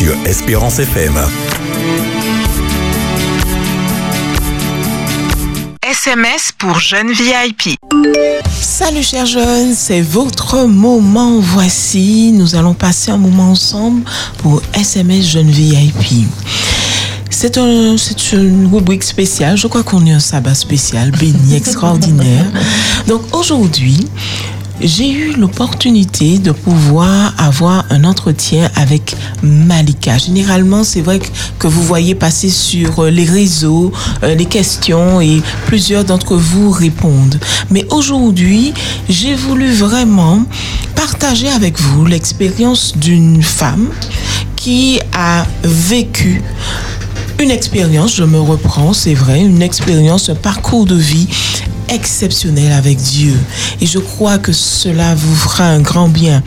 sur Espérance FM. SMS pour jeunes VIP. Salut chers jeunes, c'est votre moment. Voici, nous allons passer un moment ensemble pour SMS Jeunes VIP. C'est un, c'est une rubrique spéciale. Je crois qu'on est un sabbat spécial, béni, extraordinaire. Donc aujourd'hui, j'ai eu l'opportunité de pouvoir avoir un entretien avec Malika. Généralement, c'est vrai que, vous voyez passer sur euh, les réseaux euh, les questions et plusieurs d'entre vous répondent. Mais aujourd'hui, j'ai voulu vraiment partager avec vous l'expérience d'une femme qui a vécu une expérience, je me reprends, c'est vrai, une expérience, un parcours de vie exceptionnel avec Dieu. Et je crois que cela vous fera un grand bien.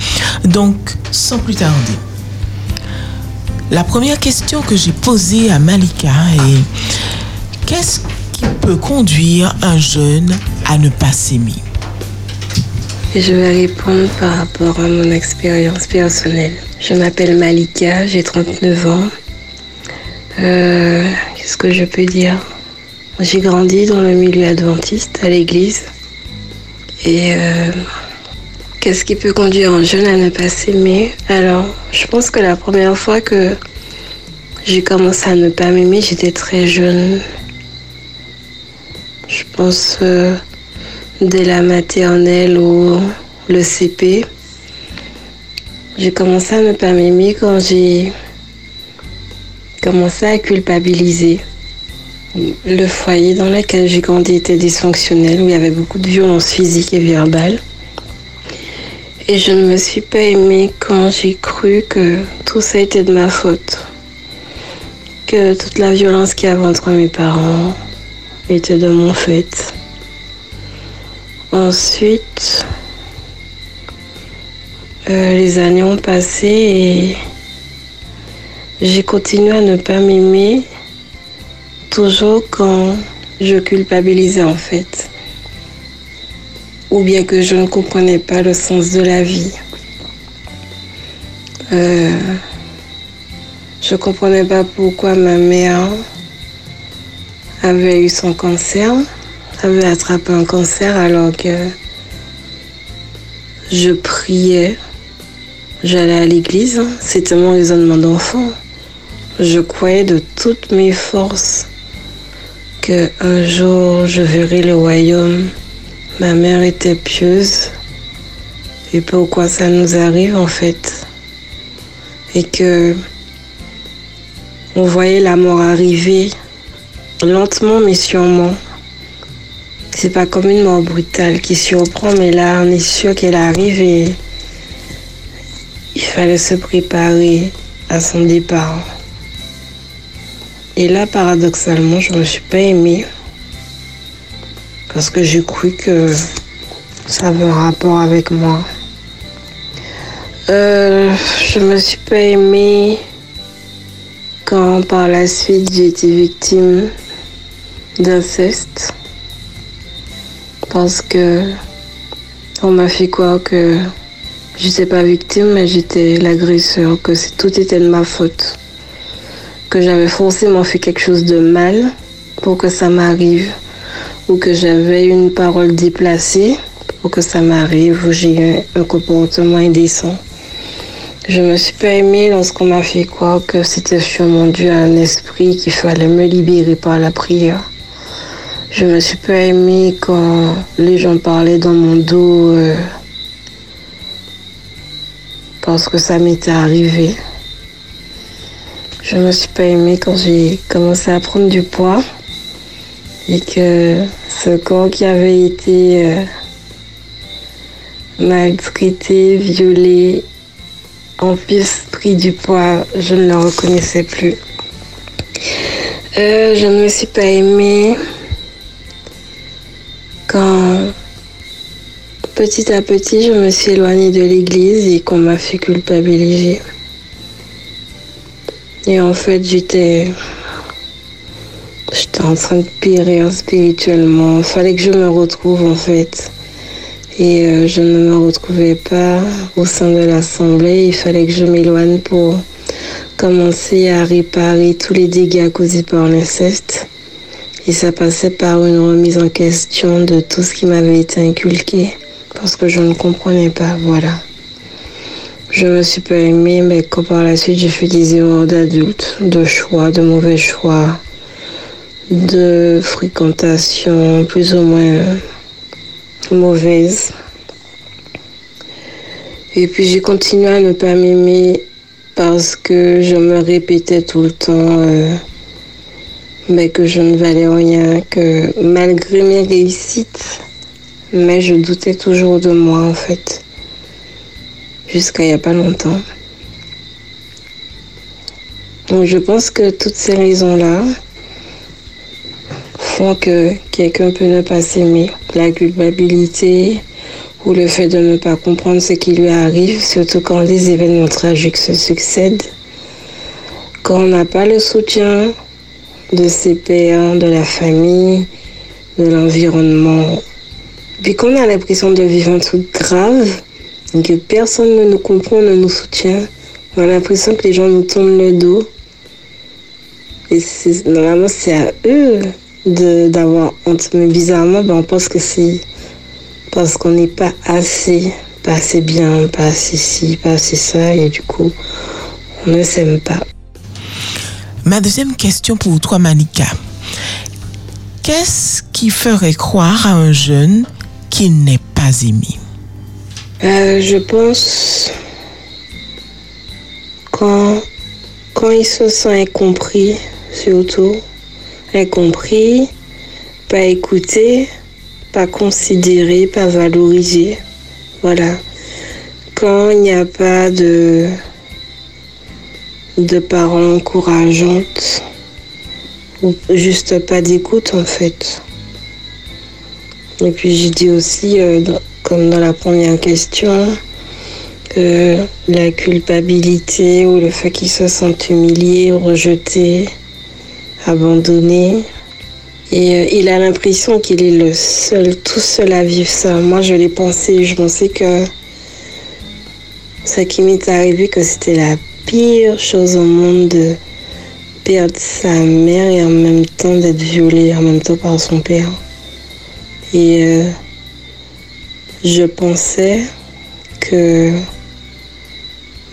Donc, sans plus tarder, la première question que j'ai posée à Malika est qu'est-ce qui peut conduire un jeune à ne pas s'aimer? Je vais répondre par rapport à mon expérience personnelle. Je m'appelle Malika, j'ai 39 ans. Euh, Qu'est-ce que je peux dire? J'ai grandi dans le milieu adventiste à l'église. Et euh, qu'est-ce qui peut conduire un jeune à ne pas s'aimer? Alors, je pense que la première fois que j'ai commencé à ne pas m'aimer, j'étais très jeune. Je pense euh, dès la maternelle ou le CP. J'ai commencé à ne pas m'aimer quand j'ai commencé à culpabiliser. Le foyer dans lequel j'ai grandi était dysfonctionnel, où il y avait beaucoup de violence physique et verbale. Et je ne me suis pas aimée quand j'ai cru que tout ça était de ma faute. Que toute la violence qu'il y avait entre mes parents était de mon fait. Ensuite, euh, les années ont passé et j'ai continué à ne pas m'aimer, toujours quand je culpabilisais en fait. Ou bien que je ne comprenais pas le sens de la vie. Euh, je ne comprenais pas pourquoi ma mère avait eu son cancer, avait attrapé un cancer alors que je priais, j'allais à l'église, c'était mon raisonnement d'enfant. Je croyais de toutes mes forces que un jour je verrai le royaume. Ma mère était pieuse. Et pourquoi ça nous arrive en fait? Et que on voyait la mort arriver lentement mais sûrement. C'est pas comme une mort brutale qui surprend, mais là on est sûr qu'elle arrive et il fallait se préparer à son départ. Et là, paradoxalement, je ne me suis pas aimée. Parce que j'ai cru que ça avait un rapport avec moi. Euh, je me suis pas aimée quand par la suite j'ai été victime d'inceste. Parce que on m'a fait croire que j'étais pas victime mais j'étais l'agresseur, que tout était de ma faute que j'avais forcément fait quelque chose de mal pour que ça m'arrive, ou que j'avais une parole déplacée pour que ça m'arrive, ou j'ai eu un comportement indécent. Je me suis pas aimée lorsqu'on m'a fait croire que c'était sur mon Dieu un esprit qu'il fallait me libérer par la prière. Je me suis pas aimée quand les gens parlaient dans mon dos euh, parce que ça m'était arrivé. Je me suis pas aimée quand j'ai commencé à prendre du poids et que ce corps qui avait été euh, maltraité, violé, en plus pris du poids, je ne le reconnaissais plus. Euh, je ne me suis pas aimée quand petit à petit je me suis éloignée de l'église et qu'on m'a fait culpabiliser. Et en fait, j'étais. J'étais en train de périr spirituellement. Il fallait que je me retrouve en fait. Et euh, je ne me retrouvais pas au sein de l'assemblée. Il fallait que je m'éloigne pour commencer à réparer tous les dégâts causés par l'inceste. Et ça passait par une remise en question de tout ce qui m'avait été inculqué parce que je ne comprenais pas, voilà. Je me suis pas aimée, mais quand par la suite j'ai fait des erreurs d'adulte, de choix, de mauvais choix, de fréquentation plus ou moins mauvaise. Et puis j'ai continué à ne pas m'aimer parce que je me répétais tout le temps euh, mais que je ne valais rien, que malgré mes réussites, mais je doutais toujours de moi en fait, jusqu'à il n'y a pas longtemps. Donc je pense que toutes ces raisons-là font que quelqu'un peut ne pas s'aimer. La culpabilité ou le fait de ne pas comprendre ce qui lui arrive, surtout quand les événements tragiques se succèdent. Quand on n'a pas le soutien de ses pères, de la famille, de l'environnement. Puis qu'on a l'impression de vivre un truc grave, que personne ne nous comprend, ne nous soutient, on a l'impression que les gens nous tournent le dos. Et normalement, c'est à eux d'avoir honte. Mais bizarrement, ben, on pense que c'est parce qu'on n'est pas assez, pas assez bien, pas assez ci, pas assez ça, et du coup, on ne s'aime pas. Ma deuxième question pour toi, Malika. Qu'est-ce qui ferait croire à un jeune qu'il n'est pas aimé? Euh, Je pense quand, quand il se sent incompris, surtout, incompris, pas écouté, pas considéré, pas valorisé. Voilà. Quand il n'y a pas de de paroles encourageantes ou juste pas d'écoute en fait. Et puis j'ai dit aussi, euh, comme dans la première question, que la culpabilité ou le fait qu'il se sente humilié, rejeté, abandonné. Et euh, il a l'impression qu'il est le seul, tout seul à vivre ça. Moi, je l'ai pensé, je pensais que ce qui m'est arrivé, que c'était la pire chose au monde de perdre sa mère et en même temps d'être violée en même temps par son père. Et euh, je pensais que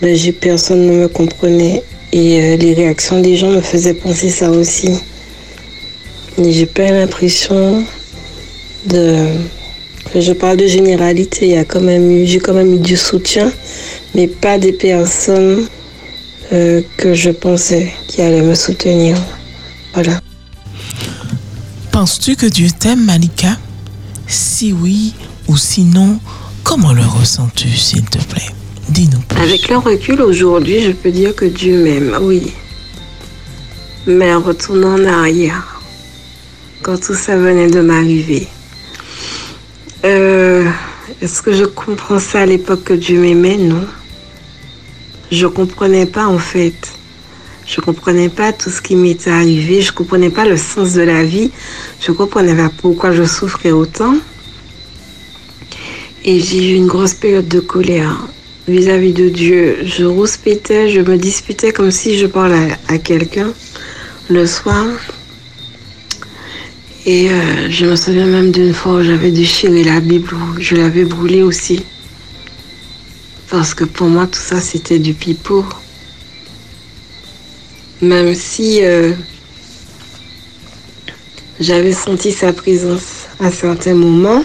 ben, personne ne me comprenait et euh, les réactions des gens me faisaient penser ça aussi. Et j'ai pas l'impression de je parle de généralité, y a quand même j'ai quand même eu du soutien, mais pas des personnes euh, que je pensais qui allait me soutenir. Voilà. Penses-tu que Dieu t'aime, Malika? Si oui ou sinon, comment le ressens-tu, s'il te plaît? Dis-nous. Avec le recul aujourd'hui, je peux dire que Dieu m'aime, oui. Mais en retournant en arrière, quand tout ça venait de m'arriver, euh, est-ce que je comprends ça à l'époque que Dieu m'aimait? Non je comprenais pas en fait. Je comprenais pas tout ce qui m'était arrivé. Je comprenais pas le sens de la vie. Je comprenais pas pourquoi je souffrais autant. Et j'ai eu une grosse période de colère vis-à-vis de Dieu. Je rouspétais, je me disputais comme si je parlais à, quelqu'un le soir. Et euh, je me souviens même d'une fois où j'avais déchiré la Bible, où je l'avais brûlée aussi. Parce que pour moi, tout ça, c'était du pipeau. Même si euh, j'avais senti sa présence à certains moments,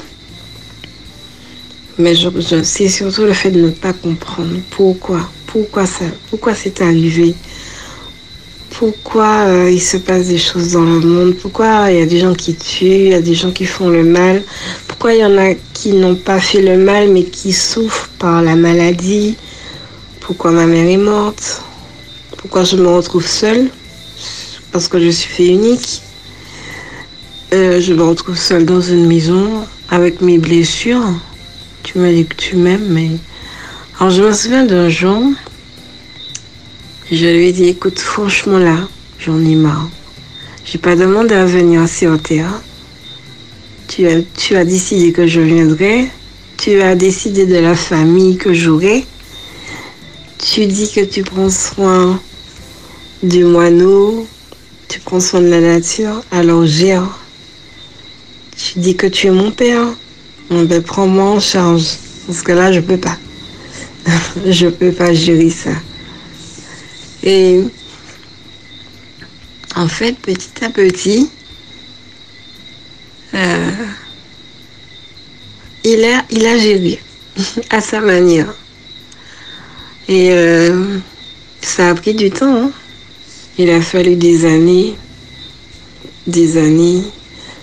mais je, c'est surtout le fait de ne pas comprendre pourquoi, pourquoi ça, pourquoi c'est arrivé, pourquoi euh, il se passe des choses dans le monde, pourquoi il y a des gens qui tuent, il y a des gens qui font le mal, pourquoi il y en a qui n'ont pas fait le mal mais qui souffrent par la maladie? Pourquoi ma mère est morte? Pourquoi je me retrouve seule? Parce que je suis fait unique. Euh, je me retrouve seule dans une maison avec mes blessures. Tu dis que tu m'aimes, mais... Alors je me souviens d'un jour, je lui ai dit, écoute, franchement là, j'en ai marre. J'ai pas demandé à venir sur Terre. Tu as, tu as décidé que je viendrai. Tu as décidé de la famille que j'aurai. Tu dis que tu prends soin du moineau, tu prends soin de la nature, alors gère. Tu dis que tu es mon père, ben prends-moi en charge. Parce que là, je peux pas. je peux pas gérer ça. Et en fait, petit à petit, euh, il, a, il a géré à sa manière. Et euh, ça a pris du temps. Hein. Il a fallu des années, des années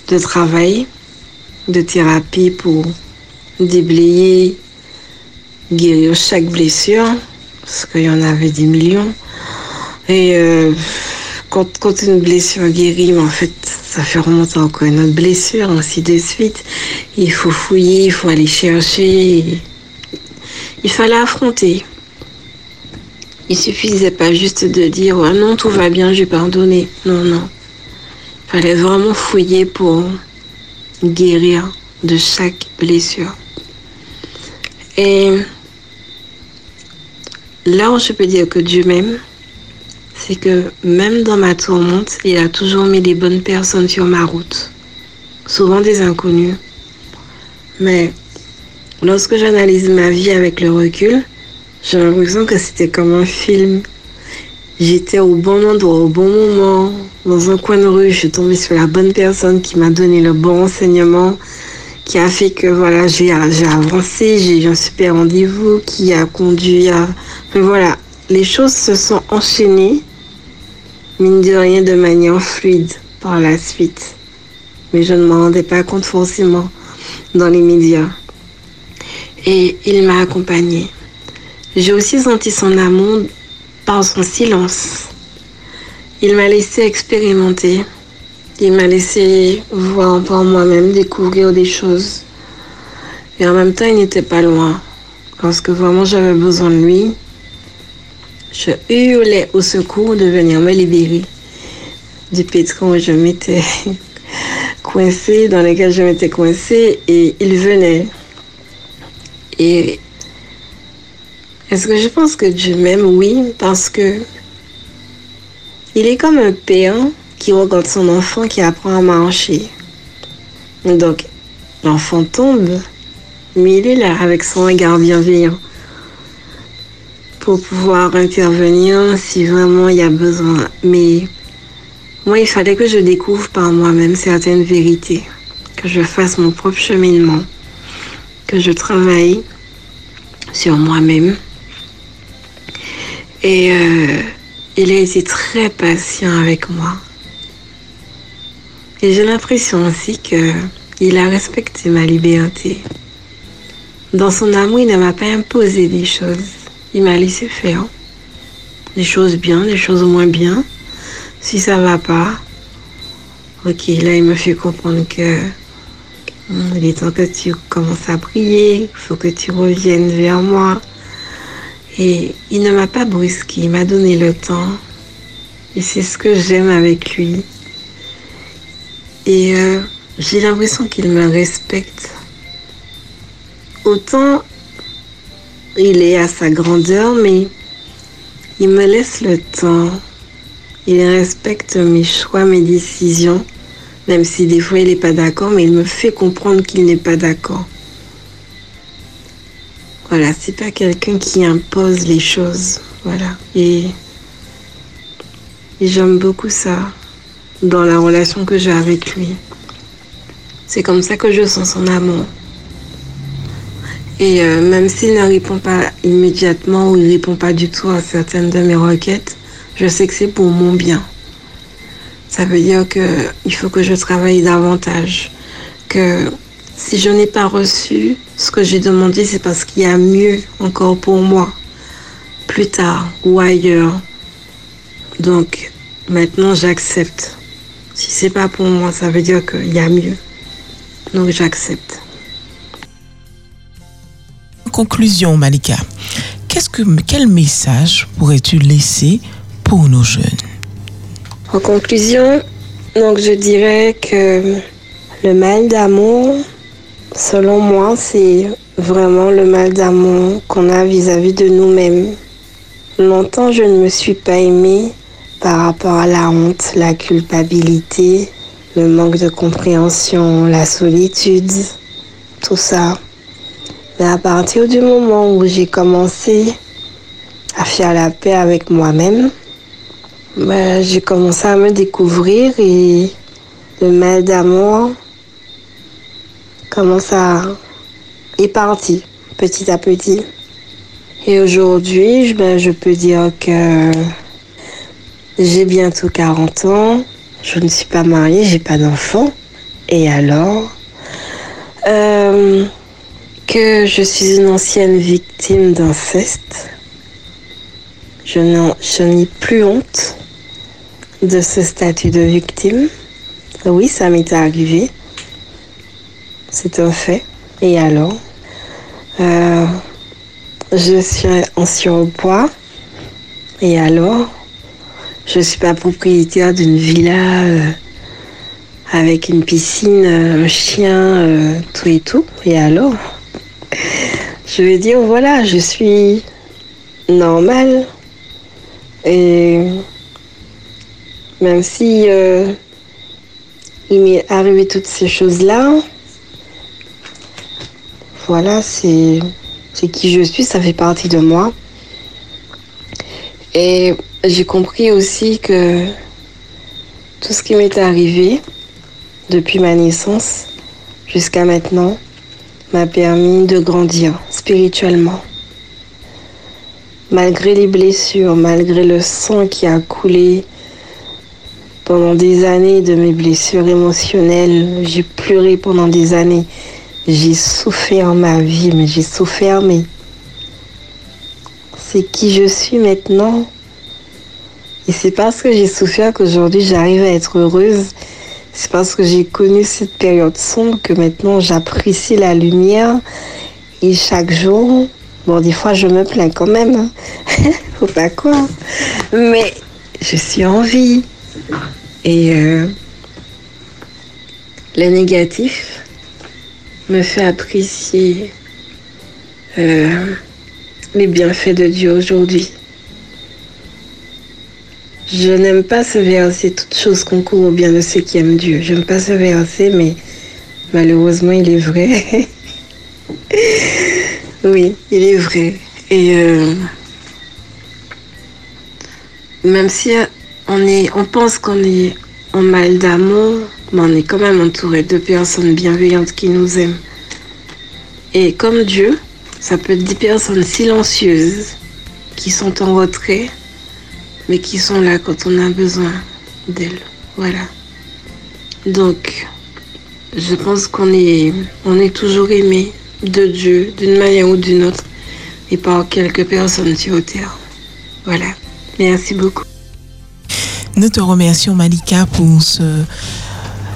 de travail, de thérapie pour déblayer, guérir chaque blessure, parce qu'il y en avait des millions. Et euh, quand, une blessure guérit, en fait, ça fait remonter encore une autre blessure, ainsi de suite. Il faut fouiller, il faut aller chercher. Il fallait affronter. Il suffisait pas juste de dire oh non, tout va bien, j'ai pardonné. Non, non. Il fallait vraiment fouiller pour guérir de chaque blessure. Et là où je peux dire que Dieu m'aime, c'est que même dans ma tourmente, il a toujours mis des bonnes personnes sur ma route. Souvent des inconnus. Mais lorsque j'analyse ma vie avec le recul, j'ai l'impression que c'était comme un film. J'étais au bon endroit, au bon moment, dans un coin de rue, je suis tombée sur la bonne personne qui m'a donné le bon enseignement, qui a fait que voilà, j'ai avancé, j'ai eu un super rendez-vous, qui a conduit à... Mais voilà, les choses se sont enchaînées, mine de rien, de manière fluide par la suite. Mais je ne m'en rendais pas compte forcément dans les médias. Et il m'a accompagnée. J'ai aussi senti son amour par son silence. Il m'a laissé expérimenter. Il m'a laissé voir par moi-même, découvrir des choses. Et en même temps, il n'était pas loin. Lorsque vraiment j'avais besoin de lui, je hurlais au secours de venir me libérer du pétron où je m'étais coincée, dans lequel je m'étais coincée, et il venait. Et est-ce que je pense que Dieu m'aime? Oui, parce que il est comme un père qui regarde son enfant qui apprend à marcher. Donc, l'enfant tombe, mais il est là avec son regard bienveillant pour pouvoir intervenir si vraiment il y a besoin. Mais moi, il fallait que je découvre par moi-même certaines vérités, que je fasse mon propre cheminement, que je travaille sur moi-même et euh, il a été très patient avec moi. Et j'ai l'impression aussi qu'il a respecté ma liberté. Dans son amour, il ne m'a pas imposé des choses. Il m'a laissé faire. Des choses bien, des choses moins bien. Si ça va pas, ok, là il me fait comprendre que il est temps que tu commences à prier, il faut que tu reviennes vers moi. Et il ne m'a pas brusqué, il m'a donné le temps. Et c'est ce que j'aime avec lui. Et euh, j'ai l'impression qu'il me respecte. Autant il est à sa grandeur, mais il me laisse le temps. Il respecte mes choix, mes décisions, même si des fois il n'est pas d'accord, mais il me fait comprendre qu'il n'est pas d'accord. Voilà, c'est pas quelqu'un qui impose les choses. Voilà. Et, j'aime beaucoup ça dans la relation que j'ai avec lui. C'est comme ça que je sens son amour. Et euh, même s'il ne répond pas immédiatement ou il ne répond pas du tout à certaines de mes requêtes, je sais que c'est pour mon bien. Ça veut dire qu'il faut que je travaille davantage, que si je n'ai pas reçu ce que j'ai demandé, c'est parce qu'il y a mieux encore pour moi, plus tard ou ailleurs. Donc maintenant, j'accepte. Si c'est pas pour moi, ça veut dire qu'il y a mieux. Donc j'accepte. Conclusion, Malika. Qu'est-ce que, quel message pourrais-tu laisser pour nos jeunes? En conclusion, donc je dirais que le mal d'amour Selon moi, c'est vraiment le mal d'amour qu'on a vis-à-vis de nous-mêmes. Longtemps, je ne me suis pas aimée par rapport à la honte, la culpabilité, le manque de compréhension, la solitude, tout ça. Mais à partir du moment où j'ai commencé à faire la paix avec moi-même, ben, j'ai commencé à me découvrir et le mal d'amour commence à est parti petit à petit. Et aujourd'hui, ben, je peux dire que j'ai bientôt 40 ans, je ne suis pas mariée, j'ai pas d'enfant. Et alors, euh, que je suis une ancienne victime d'inceste. Je n'ai plus honte de ce statut de victime. Oui, ça m'est arrivé. C'est un fait. Et alors, euh, je suis en surpoids. Et alors, je ne suis pas propriétaire d'une villa euh, avec une piscine, un chien, euh, tout et tout. Et alors, je veux dire, voilà, je suis normale. Et même si il m'est arrivé toutes ces choses-là, voilà, c'est qui je suis, ça fait partie de moi. Et j'ai compris aussi que tout ce qui m'est arrivé depuis ma naissance jusqu'à maintenant m'a permis de grandir spirituellement. Malgré les blessures, malgré le sang qui a coulé pendant des années de mes blessures émotionnelles, j'ai pleuré pendant des années. J'ai souffert ma vie, mais j'ai souffert, mais c'est qui je suis maintenant? Et c'est parce que j'ai souffert qu'aujourd'hui j'arrive à être heureuse. C'est parce que j'ai connu cette période sombre que maintenant j'apprécie la lumière. Et chaque jour, bon, des fois je me plains quand même. Hein. Faut pas quoi. Mais je suis en vie. Et euh, le négatif me fait apprécier euh, les bienfaits de Dieu aujourd'hui. Je n'aime pas ce verset, toute chose concourt au bien de ceux qui aiment Dieu. Je n'aime pas ce verset, mais malheureusement, il est vrai. oui, il est vrai. Et euh, même si on, est, on pense qu'on est en mal d'amour, mais on est quand même entouré de personnes bienveillantes qui nous aiment. Et comme Dieu, ça peut être des personnes silencieuses qui sont en retrait, mais qui sont là quand on a besoin d'elles. Voilà. Donc, je pense qu'on est, on est toujours aimé de Dieu d'une manière ou d'une autre et par quelques personnes sur Terre. Voilà. Merci beaucoup. Nous te remercions Malika pour ce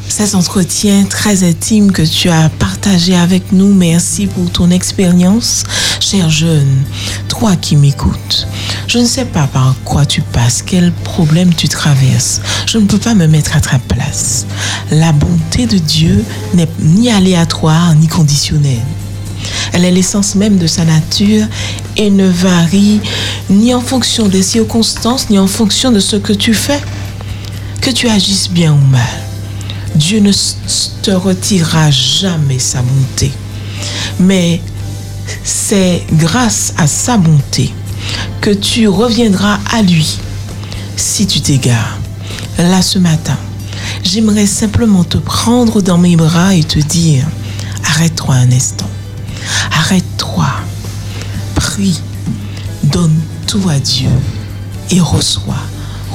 cet entretien très intime que tu as partagé avec nous. Merci pour ton expérience, cher jeune, toi qui m'écoutes. Je ne sais pas par quoi tu passes, quel problème tu traverses. Je ne peux pas me mettre à ta place. La bonté de Dieu n'est ni aléatoire ni conditionnelle. Elle est l'essence même de sa nature et ne varie ni en fonction des circonstances ni en fonction de ce que tu fais. Que tu agisses bien ou mal. Dieu ne te retirera jamais sa bonté. Mais c'est grâce à sa bonté que tu reviendras à lui si tu t'égares. Là ce matin, j'aimerais simplement te prendre dans mes bras et te dire, arrête-toi un instant. Arrête-toi. Prie. Donne tout à Dieu et reçois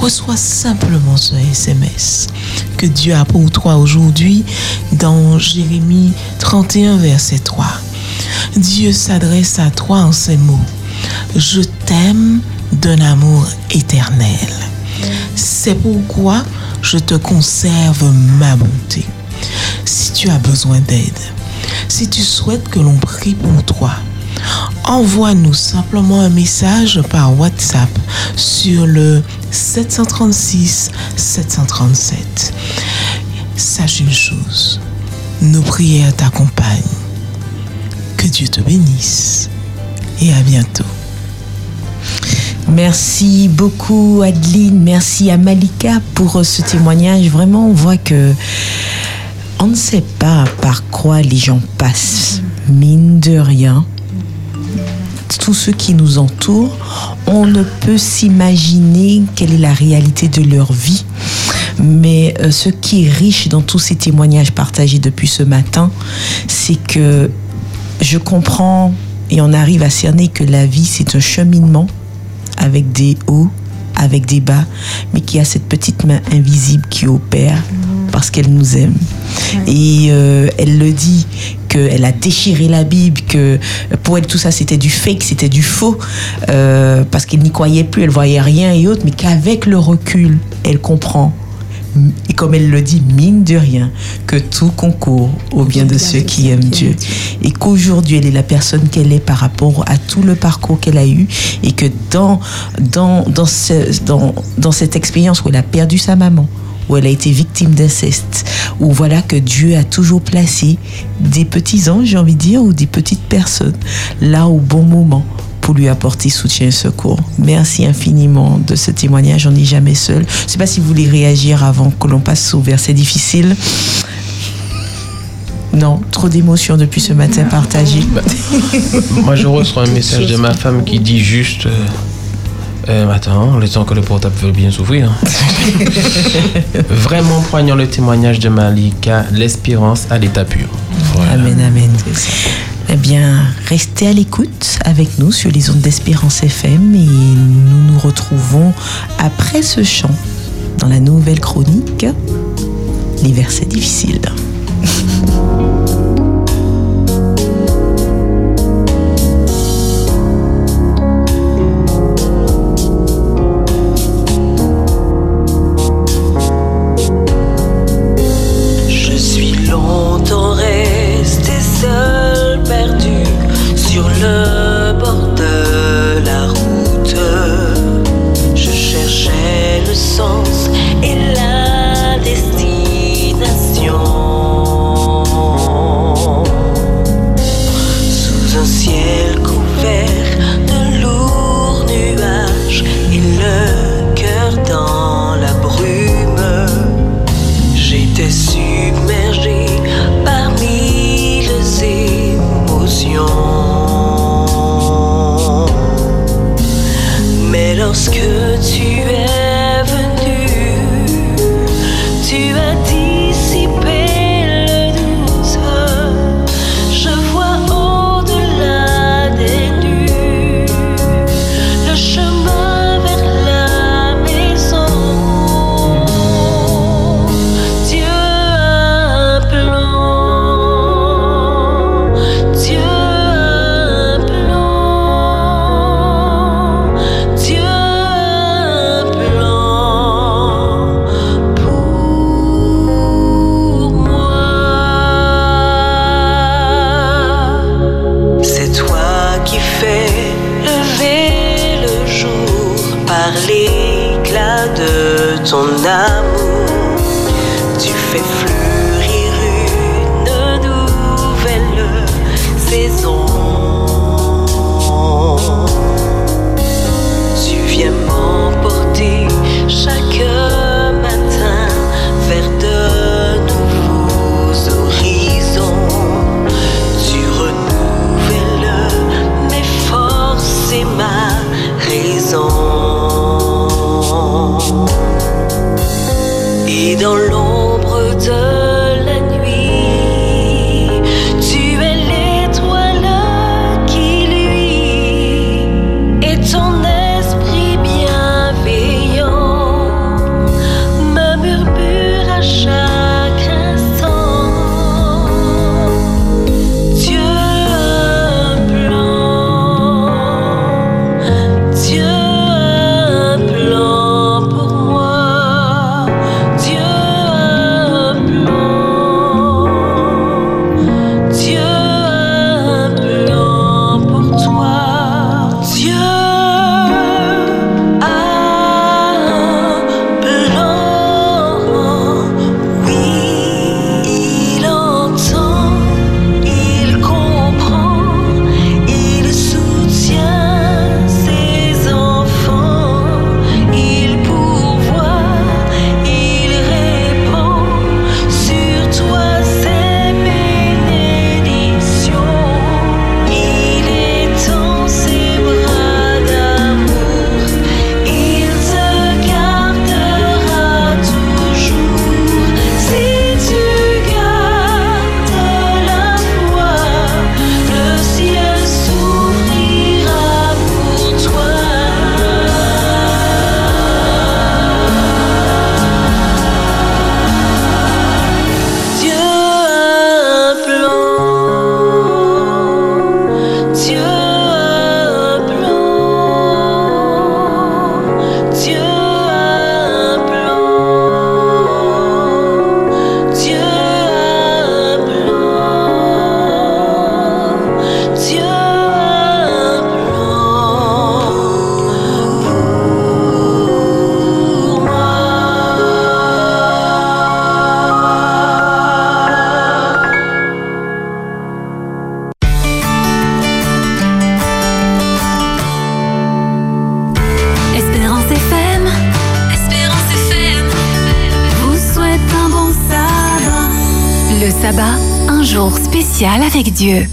reçois simplement ce SMS que Dieu a pour toi aujourd'hui dans Jérémie 31, verset 3. Dieu s'adresse à toi en ces mots. Je t'aime d'un amour éternel. C'est pourquoi je te conserve ma bonté. Si tu as besoin d'aide, si tu souhaites que l'on prie pour toi, envoie-nous simplement un message par WhatsApp sur le 736 737. Sache une chose, nos prières t'accompagnent. Que Dieu te bénisse et à bientôt. Merci beaucoup Adeline, merci à Malika pour euh, ce témoignage. Vraiment, on voit que on ne sait pas par quoi les gens passent, mine de rien. Tous ceux qui nous entourent, on ne peut s'imaginer quelle est la réalité de leur vie. Mais euh, ce qui est riche dans tous ces témoignages partagés depuis ce matin, c'est que je comprends et on arrive à cerner que la vie, c'est un cheminement avec des hauts, avec des bas, mais qui a cette petite main invisible qui opère parce qu'elle nous aime. Et euh, elle le dit qu'elle a déchiré la Bible, que pour elle tout ça c'était du fake, c'était du faux, euh, parce qu'elle n'y croyait plus, elle voyait rien et autres, mais qu'avec le recul, elle comprend et comme elle le dit, mine de rien, que tout concourt au bien de ceux qui aiment Dieu. Et qu'aujourd'hui, elle est la personne qu'elle est par rapport à tout le parcours qu'elle a eu. Et que dans, dans, dans, ce, dans, dans cette expérience où elle a perdu sa maman, où elle a été victime d'inceste, où voilà que Dieu a toujours placé des petits anges, j'ai envie de dire, ou des petites personnes là au bon moment pour lui apporter soutien et secours. Merci infiniment de ce témoignage. On n'est jamais seul. Je ne sais pas si vous voulez réagir avant que l'on passe au verset difficile. Non, trop d'émotions depuis ce matin partagé. Moi, je reçois un message de ma femme qui dit juste. Euh, euh, attends, le temps que le portable veut bien s'ouvrir. Vraiment poignant le témoignage de Malika, l'espérance à l'état pur. Voilà. Amen, amen. Eh bien, restez à l'écoute avec nous sur les ondes d'Espérance FM et nous nous retrouvons après ce chant dans la nouvelle chronique, les versets difficiles. avec Dieu.